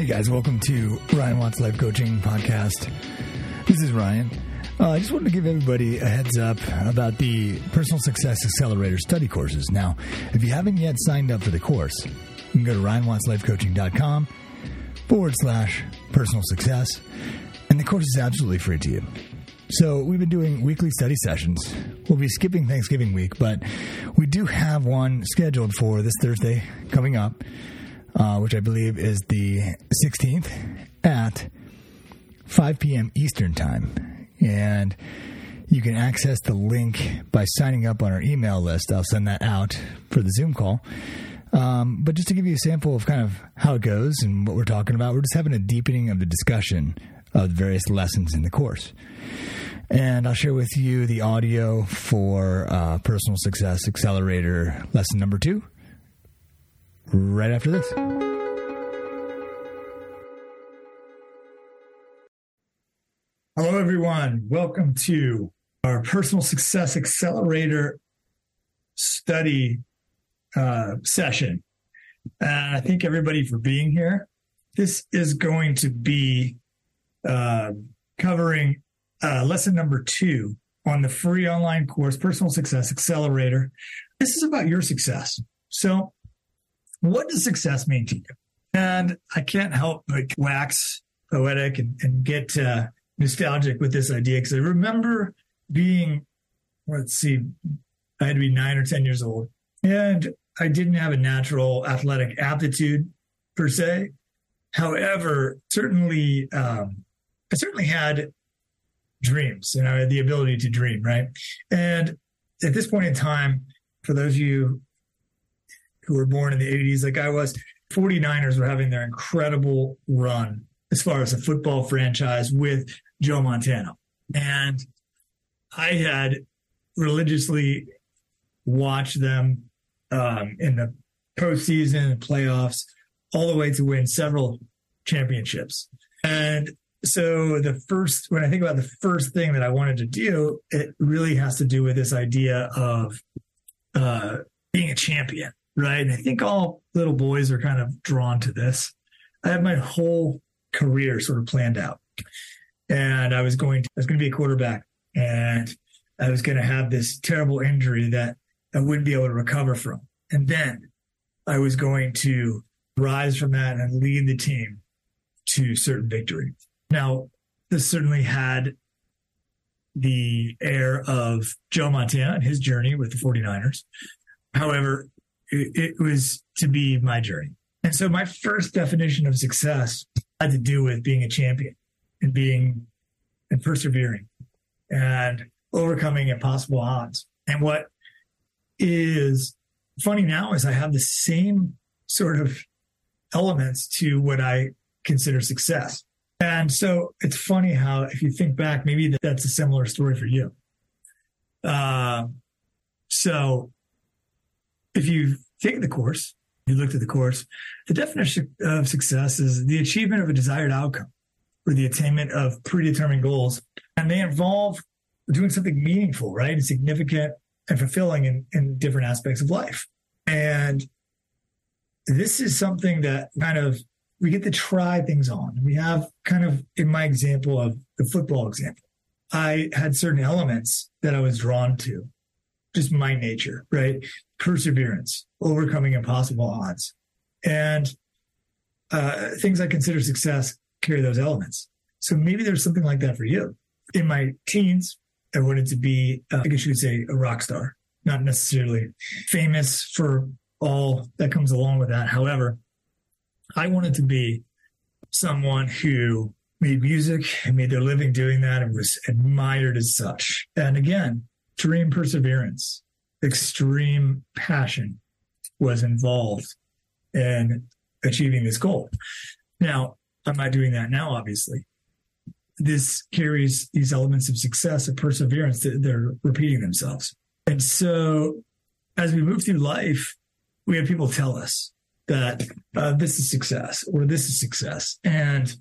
Hey guys, welcome to Ryan Watts Life Coaching Podcast. This is Ryan. Uh, I just wanted to give everybody a heads up about the Personal Success Accelerator study courses. Now, if you haven't yet signed up for the course, you can go to ryanwattslifecoaching.com forward slash personal success, and the course is absolutely free to you. So, we've been doing weekly study sessions. We'll be skipping Thanksgiving week, but we do have one scheduled for this Thursday coming up uh, which I believe is the 16th at 5 p.m. Eastern Time. And you can access the link by signing up on our email list. I'll send that out for the Zoom call. Um, but just to give you a sample of kind of how it goes and what we're talking about, we're just having a deepening of the discussion of the various lessons in the course. And I'll share with you the audio for uh, Personal Success Accelerator lesson number two right after this. Hello, everyone. Welcome to our Personal Success Accelerator study uh, session. And I thank everybody for being here. This is going to be uh, covering uh, lesson number two on the free online course, Personal Success Accelerator. This is about your success. So, what does success mean to you? And I can't help but wax poetic and, and get uh, nostalgic with this idea because I remember being, let's see, I had to be nine or 10 years old. And I didn't have a natural athletic aptitude per se. However, certainly, um, I certainly had dreams and I had the ability to dream, right? And at this point in time, for those of you who were born in the 80s, like I was, 49ers were having their incredible run as far as a football franchise with Joe Montana. And I had religiously watched them um, in the postseason and playoffs all the way to win several championships. And so the first, when I think about the first thing that I wanted to do, it really has to do with this idea of uh, being a champion right? And I think all little boys are kind of drawn to this. I had my whole career sort of planned out, and I was going to, I was going to be a quarterback, and I was going to have this terrible injury that I wouldn't be able to recover from, and then I was going to rise from that and lead the team to certain victory. Now, this certainly had the air of Joe Montana and his journey with the 49ers. However, it, was to be my journey. And so my first definition of success had to do with being a champion and being and persevering and overcoming impossible odds. And what is funny now is I have the same sort of elements to what I consider success. And so it's funny how, if you think back, maybe that's a similar story for you. Uh, so if you take the course, you looked at the course, the definition of success is the achievement of a desired outcome or the attainment of predetermined goals. And they involve doing something meaningful, right? And significant and fulfilling in, in different aspects of life. And this is something that kind of we get to try things on. We have kind of, in my example of the football example, I had certain elements that I was drawn to just my nature, right? Perseverance, overcoming impossible odds. And uh, things I consider success carry those elements. So maybe there's something like that for you. In my teens, I wanted to be, uh, I guess you could say, a rock star, not necessarily famous for all that comes along with that. However, I wanted to be someone who made music and made their living doing that and was admired as such. And again, extreme perseverance, extreme passion was involved in achieving this goal. Now, I'm not doing that now, obviously. This carries these elements of success of perseverance that they're repeating themselves. And so as we move through life, we have people tell us that uh, this is success or this is success. And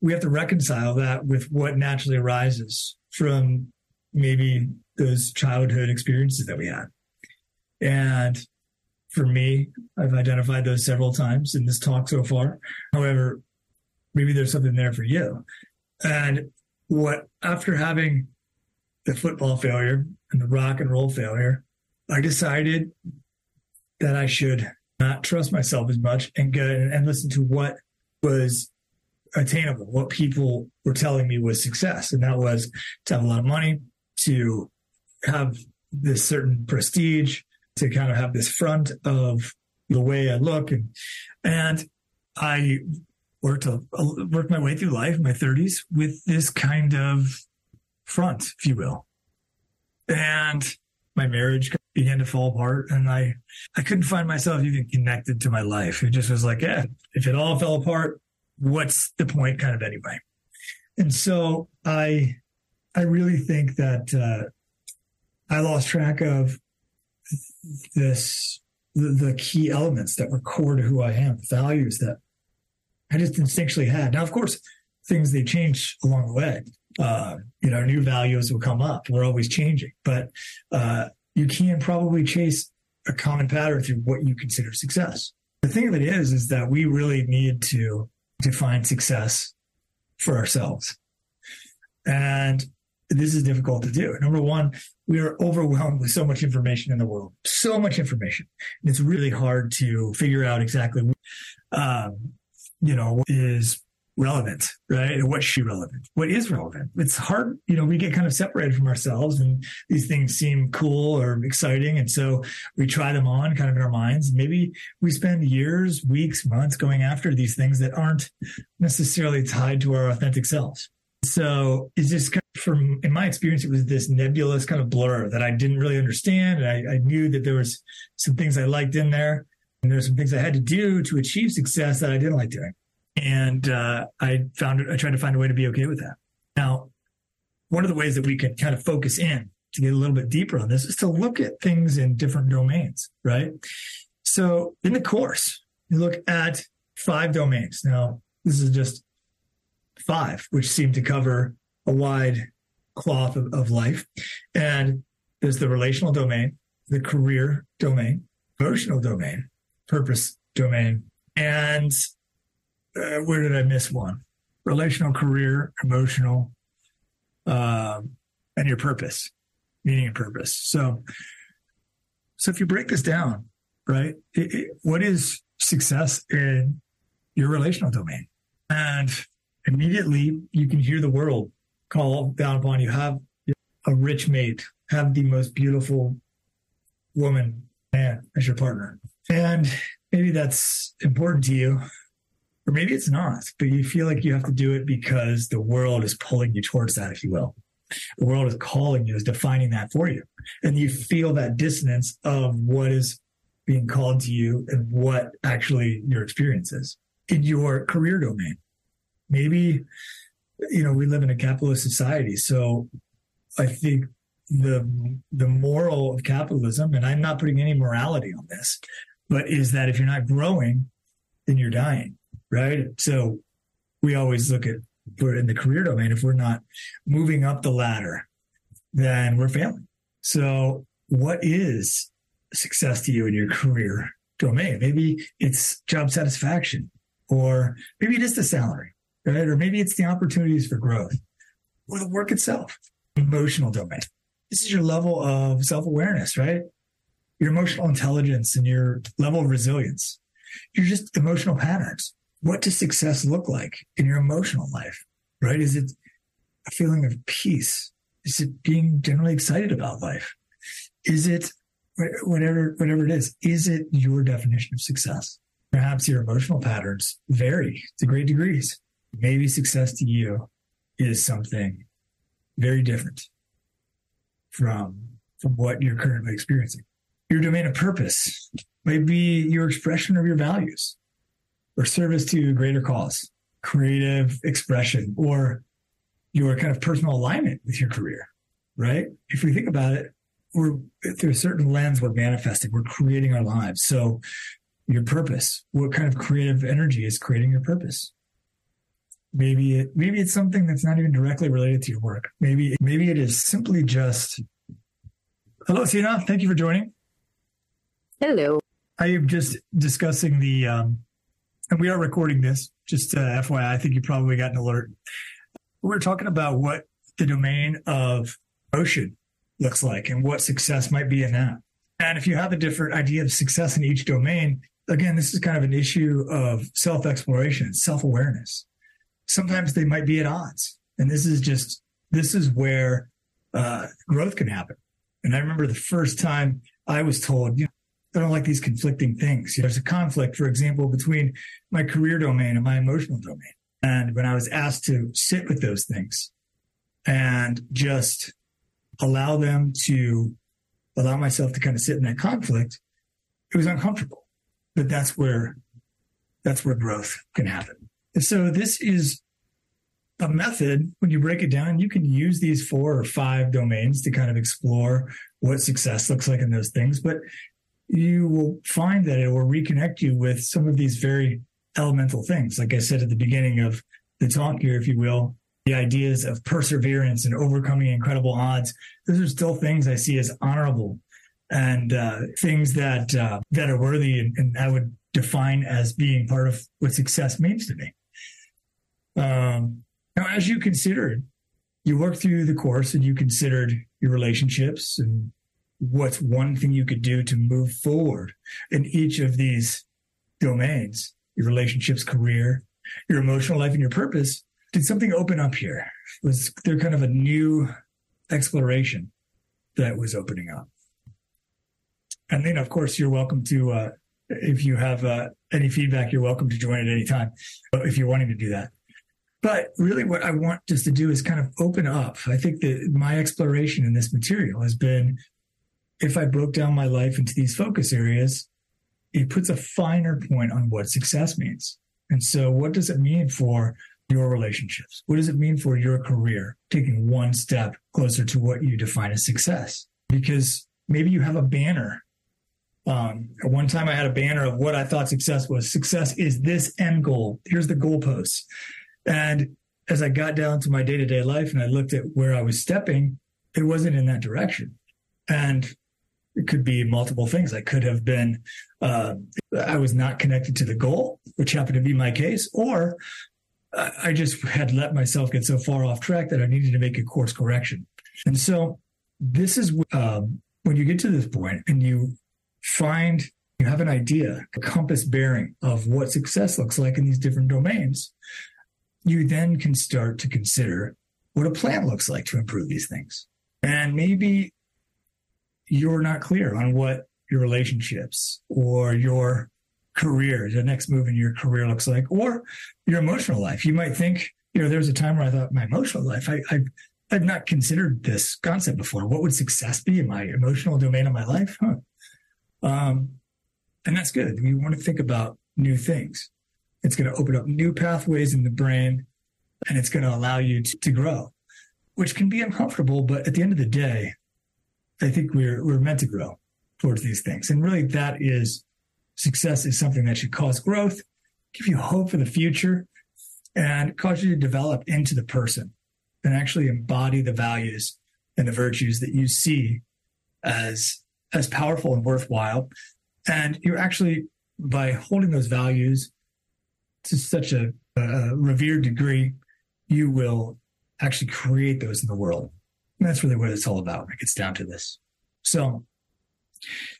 we have to reconcile that with what naturally arises from maybe those childhood experiences that we had. And for me, I've identified those several times in this talk so far. However, maybe there's something there for you. And what after having the football failure and the rock and roll failure, I decided that I should not trust myself as much and go and listen to what was attainable, what people were telling me was success. And that was to have a lot of money, to have this certain prestige, to kind of have this front of the way I look. And, and I worked, a, worked my way through life my 30s with this kind of front, if you will. And my marriage began to fall apart and I, I couldn't find myself even connected to my life. It just was like, yeah, if it all fell apart, what's the point kind of anyway? And so I, I really think that, uh, I lost track of this, the, the key elements that were core to who I am, the values that I just instinctually had. Now, of course, things they change along the way. Uh, you know, new values will come up. We're always changing, but uh, you can probably chase a common pattern through what you consider success. The thing of it is, is that we really need to define success for ourselves. And this is difficult to do. Number one, we are overwhelmed with so much information in the world, so much information. And it's really hard to figure out exactly, um, you know, is relevant, right? And what should relevant? What is relevant? It's hard, you know, we get kind of separated from ourselves and these things seem cool or exciting. And so we try them on kind of in our minds. Maybe we spend years, weeks, months going after these things that aren't necessarily tied to our authentic selves. So it's just kind of, from, in my experience, it was this nebulous kind of blur that I didn't really understand. And I, I knew that there was some things I liked in there and there's some things I had to do to achieve success that I didn't like doing. And uh, I found I tried to find a way to be okay with that. Now, one of the ways that we can kind of focus in to get a little bit deeper on this is to look at things in different domains, right? So in the course, you look at five domains. Now, this is just five, which seem to cover a wide cloth of, of life. And there's the relational domain, the career domain, emotional domain, purpose domain, and uh, where did I miss one? Relational, career, emotional, um, and your purpose, meaning and purpose. So, so if you break this down, right, it, it, what is success in your relational domain? And immediately you can hear the world call down upon you. Have a rich mate, have the most beautiful woman, man as your partner. And maybe that's important to you or maybe it's not, but you feel like you have to do it because the world is pulling you towards that, if you will. The world is calling you, is defining that for you. And you feel that dissonance of what is being called to you and what actually your experience is in your career domain. Maybe, you know, we live in a capitalist society. So I think the the moral of capitalism, and I'm not putting any morality on this, but is that if you're not growing, then you're dying right? So we always look at we're in the career domain. If we're not moving up the ladder, then we're failing. So what is success to you in your career domain? Maybe it's job satisfaction, or maybe it is the salary, right? Or maybe it's the opportunities for growth or the work itself, emotional domain. This is your level of self awareness, right? Your emotional intelligence and your level of resilience. You're just emotional patterns what does success look like in your emotional life? Right? Is it a feeling of peace? Is it being generally excited about life? Is it whatever whatever it is? Is it your definition of success? Perhaps your emotional patterns vary to great degrees. Maybe success to you is something very different from from what you're currently experiencing. Your domain of purpose might be your expression of your values or service to a greater cause, creative expression, or your kind of personal alignment with your career, right? If we think about it, we're through a certain lens, we're manifesting, we're creating our lives. So your purpose, what kind of creative energy is creating your purpose? Maybe it, maybe it's something that's not even directly related to your work. Maybe, maybe it is simply just, hello, Sina. Thank you for joining. Hello. I am just discussing the, um, and we are recording this, just uh, FYI, I think you probably got an alert. We're talking about what the domain of ocean looks like and what success might be in that. And if you have a different idea of success in each domain, again, this is kind of an issue of self exploration, self awareness. Sometimes they might be at odds. And this is just, this is where uh, growth can happen. And I remember the first time I was told, you know, I don't like these conflicting things. You know, there's a conflict, for example, between my career domain and my emotional domain. And when I was asked to sit with those things and just allow them to allow myself to kind of sit in that conflict, it was uncomfortable. But that's where that's where growth can happen. So this is a method when you break it down, you can use these four or five domains to kind of explore what success looks like in those things. But you will find that it will reconnect you with some of these very elemental things. Like I said at the beginning of the talk here, if you will, the ideas of perseverance and overcoming incredible odds. Those are still things I see as honorable and uh, things that uh, that are worthy, and, and, I would define as being part of what success means to me. Um, now, as you considered, you worked through the course and you considered your relationships and what's one thing you could do to move forward in each of these domains your relationships, career, your emotional life, and your purpose. Did something open up here? Was there kind of a new exploration that was opening up? And then, of course, you're welcome to, uh, if you have uh, any feedback, you're welcome to join at any time if you're wanting to do that. But really, what I want just to do is kind of open up. I think that my exploration in this material has been if I broke down my life into these focus areas, it puts a finer point on what success means. And so, what does it mean for your relationships? What does it mean for your career? Taking one step closer to what you define as success. Because maybe you have a banner. Um, at one time, I had a banner of what I thought success was. Success is this end goal. Here's the goalposts. And as I got down to my day to day life and I looked at where I was stepping, it wasn't in that direction. And it could be multiple things. I could have been, uh, I was not connected to the goal, which happened to be my case, or I just had let myself get so far off track that I needed to make a course correction. And so this is um, when you get to this point and you find you have an idea, a compass bearing of what success looks like in these different domains, you then can start to consider what a plan looks like to improve these things. And maybe you're not clear on what your relationships or your career, the next move in your career looks like, or your emotional life. You might think, you know, there was a time where I thought my emotional life, I, I I've not considered this concept before. What would success be in my emotional domain of my life? Huh. Um, and that's good. We want to think about new things. It's going to open up new pathways in the brain and it's going to allow you to, to grow, which can be uncomfortable. But at the end of the day, I think we're we're meant to grow towards these things. And really that is success is something that should cause growth, give you hope for the future, and cause you to develop into the person and actually embody the values and the virtues that you see as as powerful and worthwhile. And you're actually by holding those values to such a, a revered degree, you will actually create those in the world. And that's really what it's all about. It gets down to this. So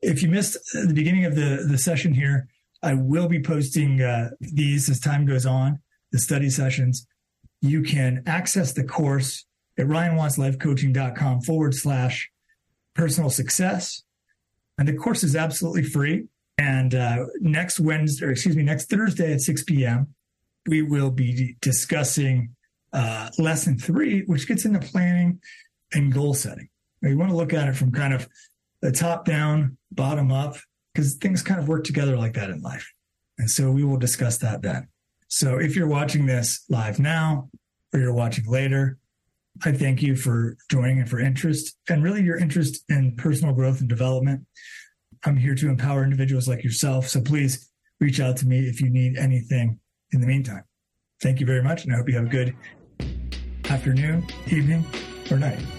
if you missed the beginning of the, the session here, I will be posting uh, these as time goes on, the study sessions. You can access the course at ryanwattslifecoaching.com forward slash personal success. And the course is absolutely free. And uh, next Wednesday, or excuse me, next Thursday at 6 p.m., we will be discussing uh, lesson three, which gets into planning and goal setting. Now, you want to look at it from kind of the top down, bottom up, because things kind of work together like that in life. And so we will discuss that then. So if you're watching this live now or you're watching later, I thank you for joining and for interest and really your interest in personal growth and development. I'm here to empower individuals like yourself. So please reach out to me if you need anything in the meantime. Thank you very much. And I hope you have a good afternoon, evening, or night.